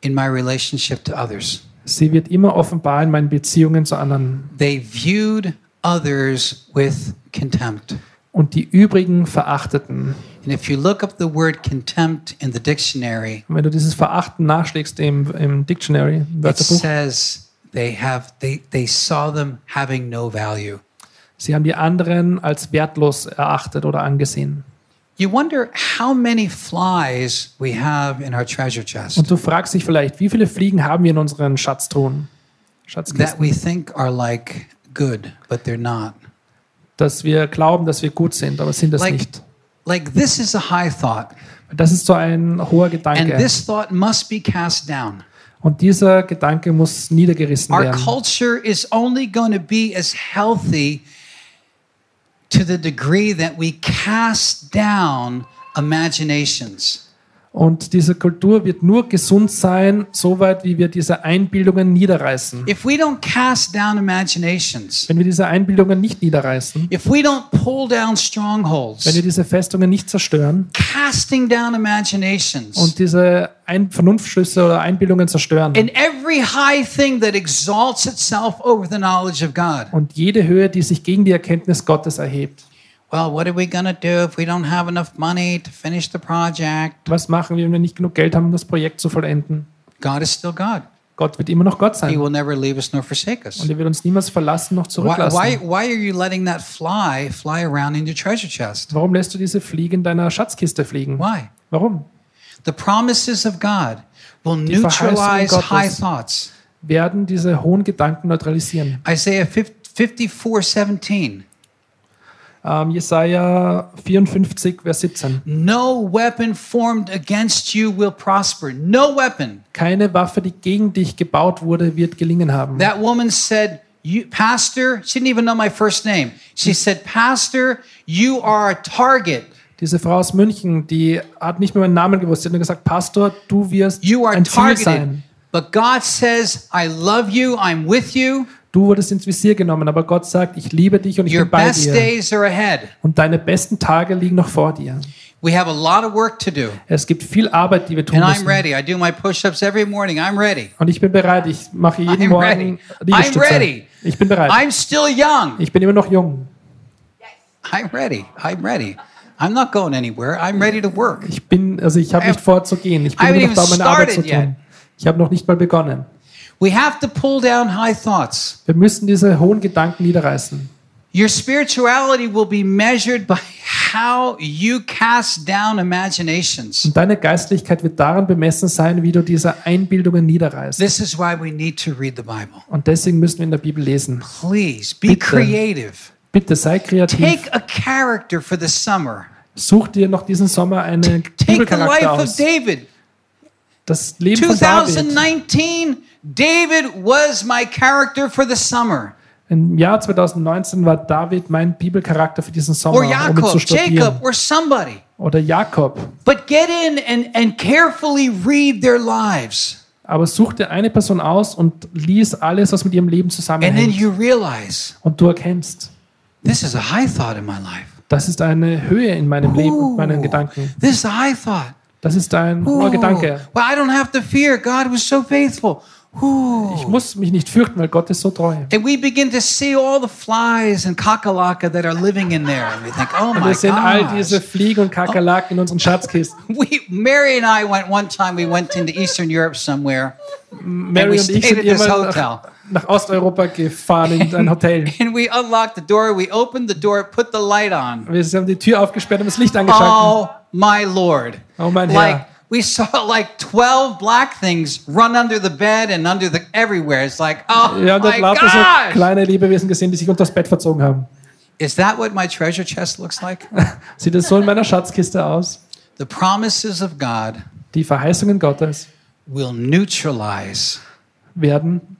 in my relationship to others. Sie wird immer offenbar in meinen Beziehungen zu anderen. They viewed others with contempt. Und die übrigen verachteten. Wenn du dieses Verachten nachschlägst im, im Dictionary, im Wörterbuch, says they have they, they saw them having no value. sie haben die anderen als wertlos erachtet oder angesehen. You wonder how many flies we have in our treasure chest Und du fragst dich vielleicht, wie viele Fliegen haben wir in unseren Schatztruhen? that we think are like good, but they're not. Dass wir glauben, dass wir gut sind, aber sind das Like nicht. Like this is a high thought. Das ist so ein hoher Gedanke. And this thought must be cast down. Und dieser Gedanke muss niedergerissen Our werden. culture is only going to be as healthy to the degree that we cast down imaginations. Und diese Kultur wird nur gesund sein, soweit wie wir diese Einbildungen niederreißen. If we don't cast down imaginations, Wenn wir diese Einbildungen nicht niederreißen, if we don't pull down strongholds, wenn wir diese Festungen nicht zerstören casting down imaginations, und diese Ein Vernunftschlüsse oder Einbildungen zerstören and every high thing that exalts itself over the knowledge of God. und jede Höhe, die sich gegen die Erkenntnis Gottes erhebt. Well, what are we going to do if we don't have enough money to finish the project? Was machen wir, wenn wir nicht genug Geld haben, um das Projekt zu vollenden? God is still God. Gott wird immer noch Gott He sein will never leave us nor forsake us. und er wird uns niemals verlassen noch zurücklassen. why, why are you letting that fly fly around in your treasure chest? Warum lässt du diese Fliege in deiner Schatzkiste fliegen? Why? Warum? The promises of God will Die neutralize Gottes. high thoughts. Werden diese hohen Gedanken neutralisieren? Isaiah 54 17. Ähm, Jesaja 54, Vers 17. No weapon formed against you will prosper. No weapon. Keine Waffe, die gegen dich gebaut wurde, wird gelingen haben. That woman said, you, Pastor, she didn't even know my first name. She said, Pastor, you are a target. Diese Frau aus München, die hat nicht mehr meinen Namen gewusst. Sie hat nur gesagt, Pastor, du wirst You are ein Ziel targeted. sein. But God says, I love you. I'm with you. Du wurdest ins Visier genommen, aber Gott sagt, ich liebe dich und ich Your bin bei best dir. days are ahead. Und deine besten Tage liegen noch vor dir. We have a lot of work to do. Es gibt viel Arbeit, die wir tun And I'm müssen. ready. I do my push ups every morning. I'm ready. Und ich bin bereit. Ich mache jeden I'm Morgen ready. Liegestütze. I'm ready. Ich bin bereit. I'm still young. Ich bin immer noch jung. I'm ready. I'm ready. I'm not going anywhere. I'm ready to work. Ich bin, also ich habe nicht vor zu gehen. Ich bin noch da, meine Arbeit zu started yet. tun. Ich habe noch nicht mal begonnen. We have to pull down high thoughts. Wir müssen diese hohen Gedanken niederreißen. Your spirituality will be measured by how you cast down imaginations. Und deine Geistlichkeit wird daran bemessen sein, wie du diese Einbildungen niederreißt. This is why we need to read the Bible. Und deswegen müssen wir in der Bibel lesen. Please be Bitte. creative. Bitte sei kreativ. Take a character for the summer. Such dir noch diesen Sommer einen Take the life of aus. David. Das Leben von David. 2019, David was my character for the summer. Im Jahr 2019 war David mein Bibelcharakter für diesen Sommer, Or um ihn zu studieren. Jacob, or somebody. Oder Jakob. But get in and, and carefully read their lives. Aber such dir eine Person aus und lies alles, was mit ihrem Leben And then zusammenhängt. you realize Und du erkennst, this is a high thought in my life. das ist eine Höhe in meinem Leben, Ooh, meinen Gedanken. This is a high thought. Das ist ein hoher Gedanke. Well, I don't have to fear. God was so faithful. Ich muss mich nicht fürchten, weil Gott ist so treu. And we begin to see all the flies and kakalaka that are living in there. And we think, oh my wir sehen all diese Fliegen und Kakerlaken in unseren Schatzkisten. We, Mary and I went one time, we went into Eastern Europe somewhere. Mary und ich sind immer nach, nach Osteuropa gefahren in ein Hotel. And we unlocked the door, we opened the door, put the light on. Wir haben die Tür aufgesperrt und das Licht angeschaltet. Oh my Lord. Oh mein like Herr. We saw like 12 black things run under the bed and under the everywhere. It's like, oh Wir haben dort my lauter so gosh. kleine Lebewesen gesehen, die sich unter das Bett verzogen haben. Is that what my treasure chest looks like? Sieht es so in meiner Schatzkiste aus? the promises of God Die Verheißungen Gottes will neutralize werden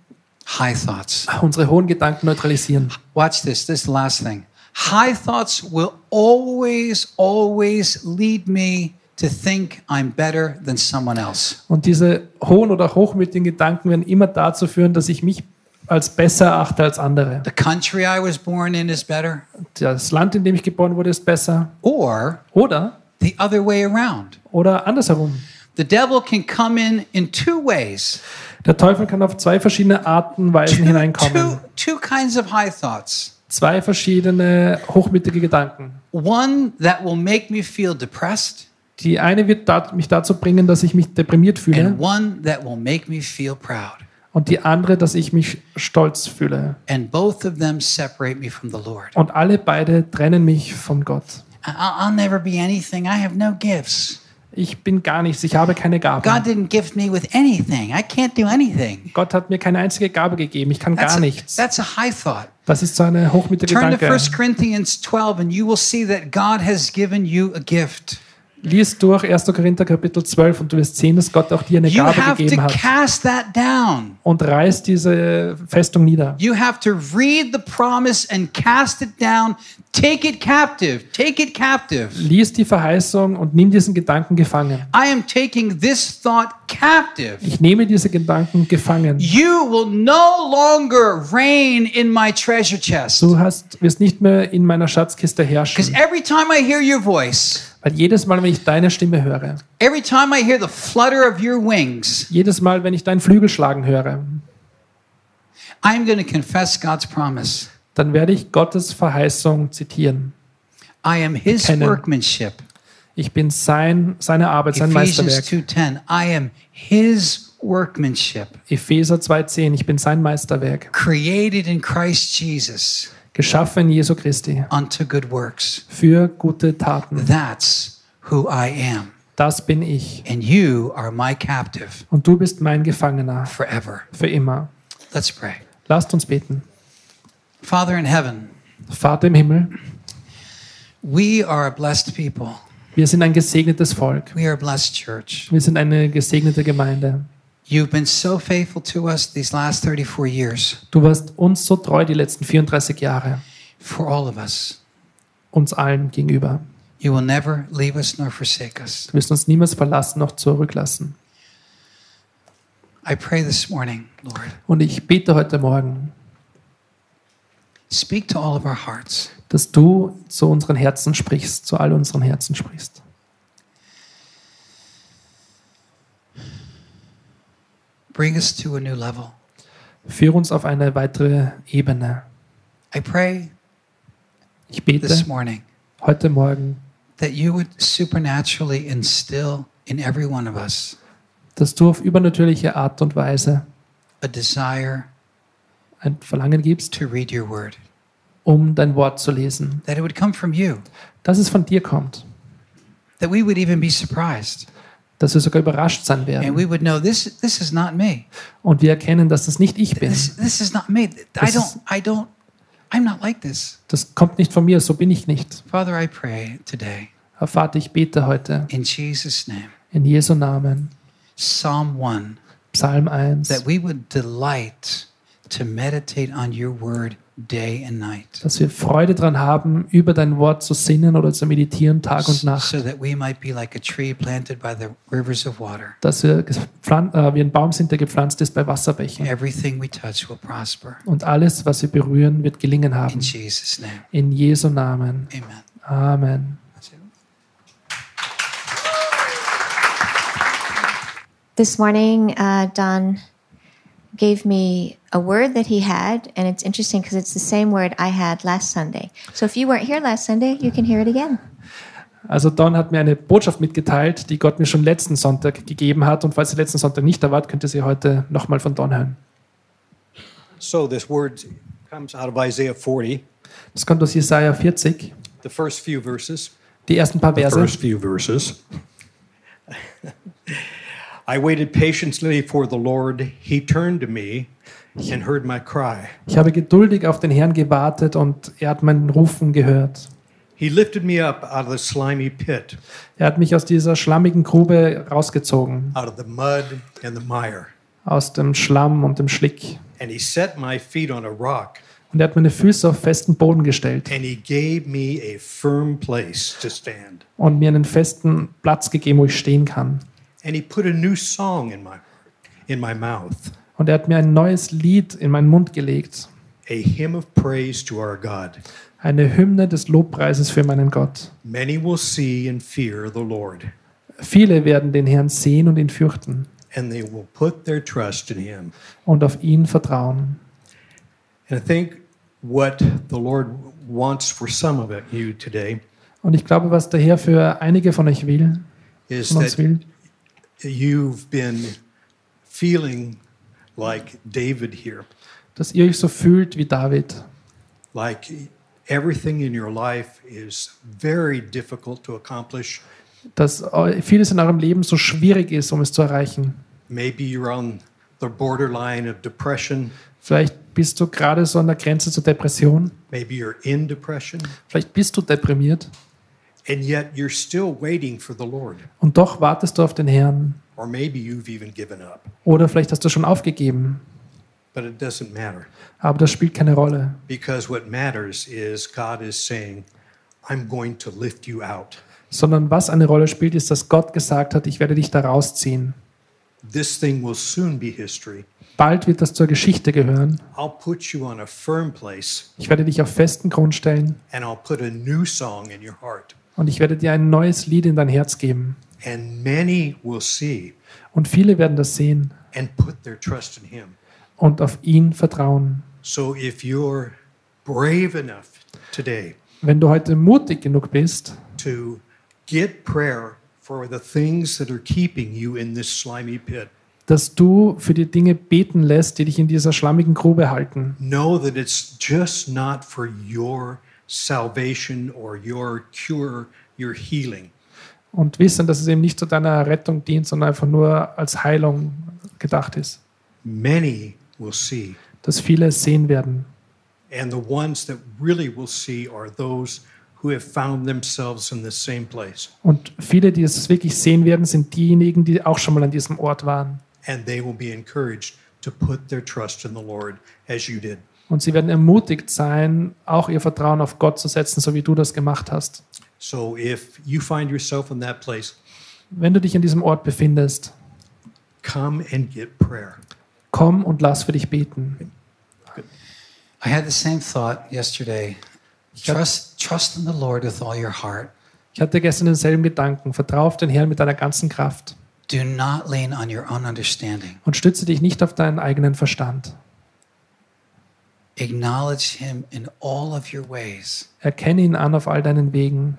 high thoughts. unsere hohen Gedanken neutralisieren. Watch this. This last thing. High thoughts will always, always lead me to think I'm better than someone else. Und diese hohen oder hochmütigen Gedanken werden immer dazu führen, dass ich mich als besser erachte als andere. The country I was born in is better, Das Land, in dem ich geboren wurde, ist besser. or Oder, the other way around. oder andersherum. The devil can come in in two ways. Der Teufel kann auf zwei verschiedene Arten Weisen Two, hineinkommen. two, two kinds of high thoughts. Zwei verschiedene hochmütige Gedanken. One that will make me feel depressed, Die eine wird mich dazu bringen, dass ich mich deprimiert fühle. and one that will make me feel proud. Und die andere, dass ich mich stolz fühle. And both of them separate me from the Lord. Und alle beide trennen mich von Gott. I'll, never be anything. I have no gifts. Ich bin gar nichts, ich habe keine Gabe. God didn't gift me with anything. I can't do anything. Gott hat mir keine einzige Gabe gegeben, ich kann That's gar a, nichts. a high thought. Das ist so eine hochmütige Turn to Gedanke. 1 Corinthians 12 and you will see that God has given you a gift. Lies durch 1. Korinther Kapitel 12 und du wirst sehen, dass Gott auch dir eine You Gabe have to gegeben hat. Und reißt diese Festung nieder. You have to read the promise and cast it down. Take it captive. Take it captive. Lies die Verheißung und nimm diesen Gedanken gefangen. I am taking this thought captive. Ich nehme diese Gedanken gefangen. You will no longer reign in my treasure chest. Du hast, wirst nicht mehr in meiner Schatzkiste Because herrschen. every time I hear your voice, Weil jedes Mal, wenn ich deine Stimme höre, every time I hear the flutter of your wings, jedes Mal, wenn ich deinen Flügel schlagen höre, I'm going to confess God's promise. dann werde ich Gottes Verheißung zitieren. I am his Kennen. workmanship. Ich bin sein, seine Arbeit, sein Ephesians Meisterwerk. 2:10. I am his workmanship, Epheser 2,10. Ich bin sein Meisterwerk. created in Christ Jesus Geschaffen Jesu Christi. unto good works. Für gute Taten. That's who I am. Das bin ich. And you are my captive Und du bist mein Gefangener. forever. Für immer. Let's pray. Lasst uns beten. Father in heaven, Vater im Himmel, we are a blessed people. wir sind ein gesegnetes Volk. We are a blessed church. Wir sind eine gesegnete Gemeinde. You've been so faithful to us these last 34 years, Du warst uns so treu die letzten 34 Jahre. for all of us. Uns allen gegenüber. You will never leave us nor forsake us. Du wirst uns niemals verlassen noch zurücklassen. I pray this morning, Lord, Und ich bete heute Morgen, speak to all of our hearts. dass du zu unseren Herzen sprichst, zu all unseren Herzen sprichst. Bring us to a new level. Führ uns auf eine weitere Ebene. I pray Ich bete this morning heute Morgen, that you would supernaturally instill in every one of us dass du auf übernatürliche Art und Weise a desire ein Verlangen gibst, to read your word, um dein Wort zu lesen. that it would come from you, Dass es von dir kommt. that we would even be surprised Dass wir sogar überrascht sein and werden. we would know this, this is not me. Und wir erkennen, dass das nicht ich bin. This, this is not me. I don't, I don't, I'm not like this. Das kommt nicht von mir, so bin ich nicht. Father, I pray today Herr Vater, ich bete heute in Jesus' name, in Jesu Namen, Psalm 1, Psalm 1, that we would delight to meditate on your word day and night. dass wir Freude daran haben, über dein Wort zu sinnen oder zu meditieren, Tag und Nacht. So that we might be like a tree planted by the rivers of water. Dass wir äh, wie ein Baum sind, der gepflanzt ist bei Wasserbächen. Everything we touch will prosper. Und alles, was wir berühren, wird gelingen In haben. Jesus' name, In Jesu Namen. amen. Amen. This morning, uh, Don gave me a word that he had, and it's interesting because it's the same word I had last Sunday. So if you weren't here last Sunday, you can hear it again. Also Don hat mir eine Botschaft mitgeteilt, die Gott mir schon letzten Sonntag gegeben hat. Und falls ihr letzten Sonntag nicht da wart, könnt ihr sie heute nochmal von Don hören. So this word comes out of Isaiah 40, Das kommt aus Jesaja 40, the first few verses. die ersten paar The Verse. first few verses. I waited patiently for the Lord. He turned to me and heard my cry. Ich habe geduldig auf den Herrn gewartet und er hat mein Rufen gehört. He lifted me up out of the slimy pit, Er hat mich aus dieser schlammigen Grube rausgezogen, out of the mud and the mire. aus dem Schlamm und dem Schlick. And he set my feet on a rock, Und er hat meine Füße auf festen Boden gestellt and he gave me a firm place to stand. und mir einen festen Platz gegeben, wo ich stehen kann. And he put a new song in my in my mouth, Und er hat mir ein neues Lied in meinen Mund gelegt. a hymn of praise to our God. Eine Hymne des Lobpreises für meinen Gott. Many will see and fear the Lord, Viele werden den Herrn sehen und ihn fürchten and they will put their trust in him. und auf ihn vertrauen. And I think what the Lord wants for some of you today Und ich glaube, was der Herr für einige von euch will, is von uns that will, you've been feeling like David here, dass ihr euch so fühlt wie David. like everything in your life is very difficult to accomplish. Dass vieles in eurem Leben so schwierig ist, um es zu erreichen. Maybe you're on the borderline of depression. Vielleicht bist du gerade so an der Grenze zur Depression. Maybe you're in depression, Vielleicht bist du deprimiert. Und doch wartest du auf den Herrn. Or maybe you've even given up, Oder vielleicht hast du schon aufgegeben. but it doesn't matter. Aber das spielt keine Rolle. Because what matters is God is saying, I'm going to lift you out. Sondern was eine Rolle spielt, ist, dass Gott gesagt hat, ich werde dich da rausziehen. This thing will soon be history. Bald wird das zur Geschichte gehören. I'll put you on a firm place, Ich werde dich auf festen Grund stellen and I'll put a new song in your heart. Und ich werde dir ein neues Lied in dein Herz geben. And many will see Und viele werden das sehen and put their trust in Him. und auf ihn vertrauen. So if you're brave enough today Wenn du heute mutig genug bist, to get prayer for the things that are keeping you in this slimy pit, dass du für die Dinge beten lässt, die dich in dieser schlammigen Grube halten, know that it's just not for your salvation or your cure, your healing. und wissen, dass es eben nicht zu deiner Rettung dient, sondern einfach nur als Heilung gedacht ist. Many will see. Dass viele sehen werden. And the ones that really will see are those who have found themselves in the same place. Und viele, die es wirklich sehen werden, sind diejenigen, die auch schon mal an diesem Ort waren. And they will be encouraged to put their trust in the Lord as you did. Und sie werden ermutigt sein, auch ihr Vertrauen auf Gott zu setzen, so wie du das gemacht hast. So if you find yourself in that place, Wenn du dich an diesem Ort befindest, come and get prayer. komm und lass für dich beten. I had the same thought yesterday. Trust, trust in the Lord with all your heart. Ich hatte gestern denselben Gedanken. Vertrau auf den Herrn mit deiner ganzen Kraft Do not lean on your own understanding. und stütze dich nicht auf deinen eigenen Verstand. Acknowledge Him in all of your ways. Erkenne ihn an auf all deinen Wegen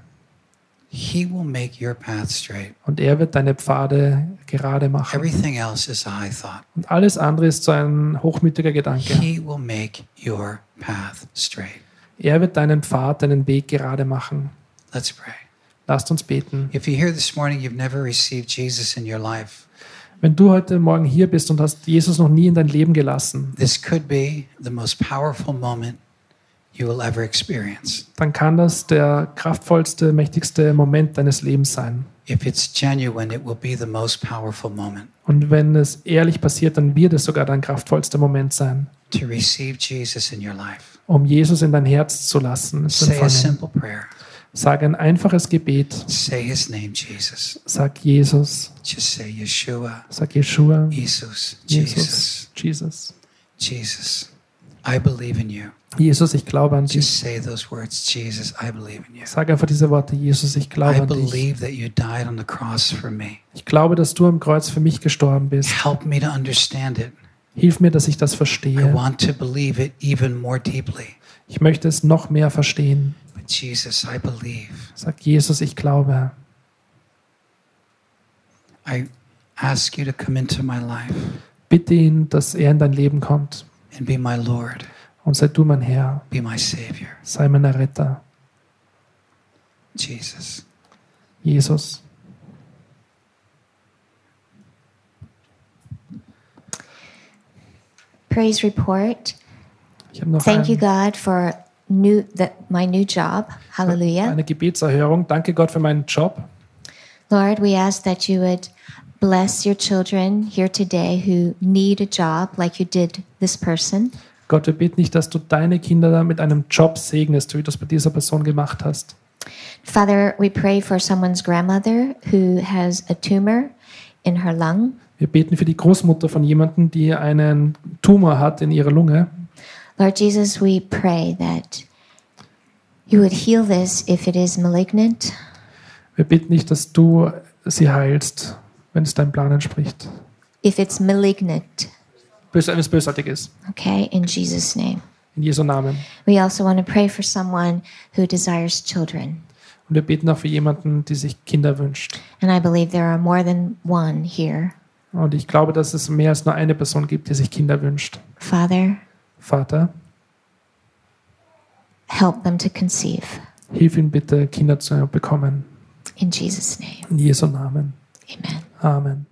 He will make your path straight. und er wird deine Pfade gerade machen. Everything else is a high thought. Und alles andere ist so ein hochmütiger Gedanke. He will make your path straight. Er wird deinen Pfad, deinen Weg gerade machen. Let's pray. Lasst uns beten. If you're here this morning, you've never received Jesus in your life, Wenn du heute Morgen hier bist und hast Jesus noch nie in dein Leben gelassen, this could be the most powerful moment you will ever experience. dann kann das der kraftvollste, mächtigste Moment deines Lebens sein. If it's genuine, it will be the most powerful moment Und wenn es ehrlich passiert, dann wird es sogar dein kraftvollster Moment sein, to receive Jesus in your life. um Jesus in dein Herz zu lassen. Say a simple prayer. Sag ein einfaches Gebet. Say his name, Jesus. Sag Jesus. Just say Yeshua, Sag Yeshua. Jesus, Jesus, Jesus. Jesus. I believe in you. Jesus, ich glaube an dich. Just say those words, Jesus, I believe in you. Sag einfach diese Worte. Jesus, ich I glaube an dich. believe that you died on the cross for me. Ich glaube, dass du am Kreuz für mich gestorben bist. Help me to understand it. Hilf mir, dass ich das I verstehe. want to believe it even more deeply. Ich möchte es noch mehr verstehen. But Jesus, I believe. Sagt Jesus, ich glaube. I ask you to come into my life Bitte ihn, dass er in dein Leben kommt. and be my Lord, Und sei du mein Herr, be my Savior. sei mein Retter. Jesus. Jesus. Praise report. Ich habe noch Thank you, God, for new the, my new job. Hallelujah. eine Gebetserhörung. Danke Gott für meinen Job. Lord, we ask that you would bless your children here today who need a job like you did this person. Gott, wir beten nicht, dass du deine Kinder mit einem Job segnest, wie du das bei dieser Person gemacht hast. Father, we pray for someone's grandmother who has a tumor in her lung. Wir beten für die Großmutter von jemandem, die einen Tumor hat in ihrer Lunge. Lord Jesus, we pray that you would heal this if it is malignant. Wir beten nicht, dass du sie heilst, wenn es deinem Plan entspricht. If it's malignant, Bös, wenn es bösartig ist. okay, in Jesus' name. In Jesu Namen. We also want to pray for someone who desires children. Und wir beten auch für jemanden, die sich Kinder wünscht. And I believe there are more than one here. Und ich glaube, dass es mehr als nur eine Person gibt, die sich Kinder wünscht. Father, Vater, help them to conceive. hilf ihnen bitte, Kinder zu bekommen. In Jesus' name. In Jesu Namen. Amen. Amen.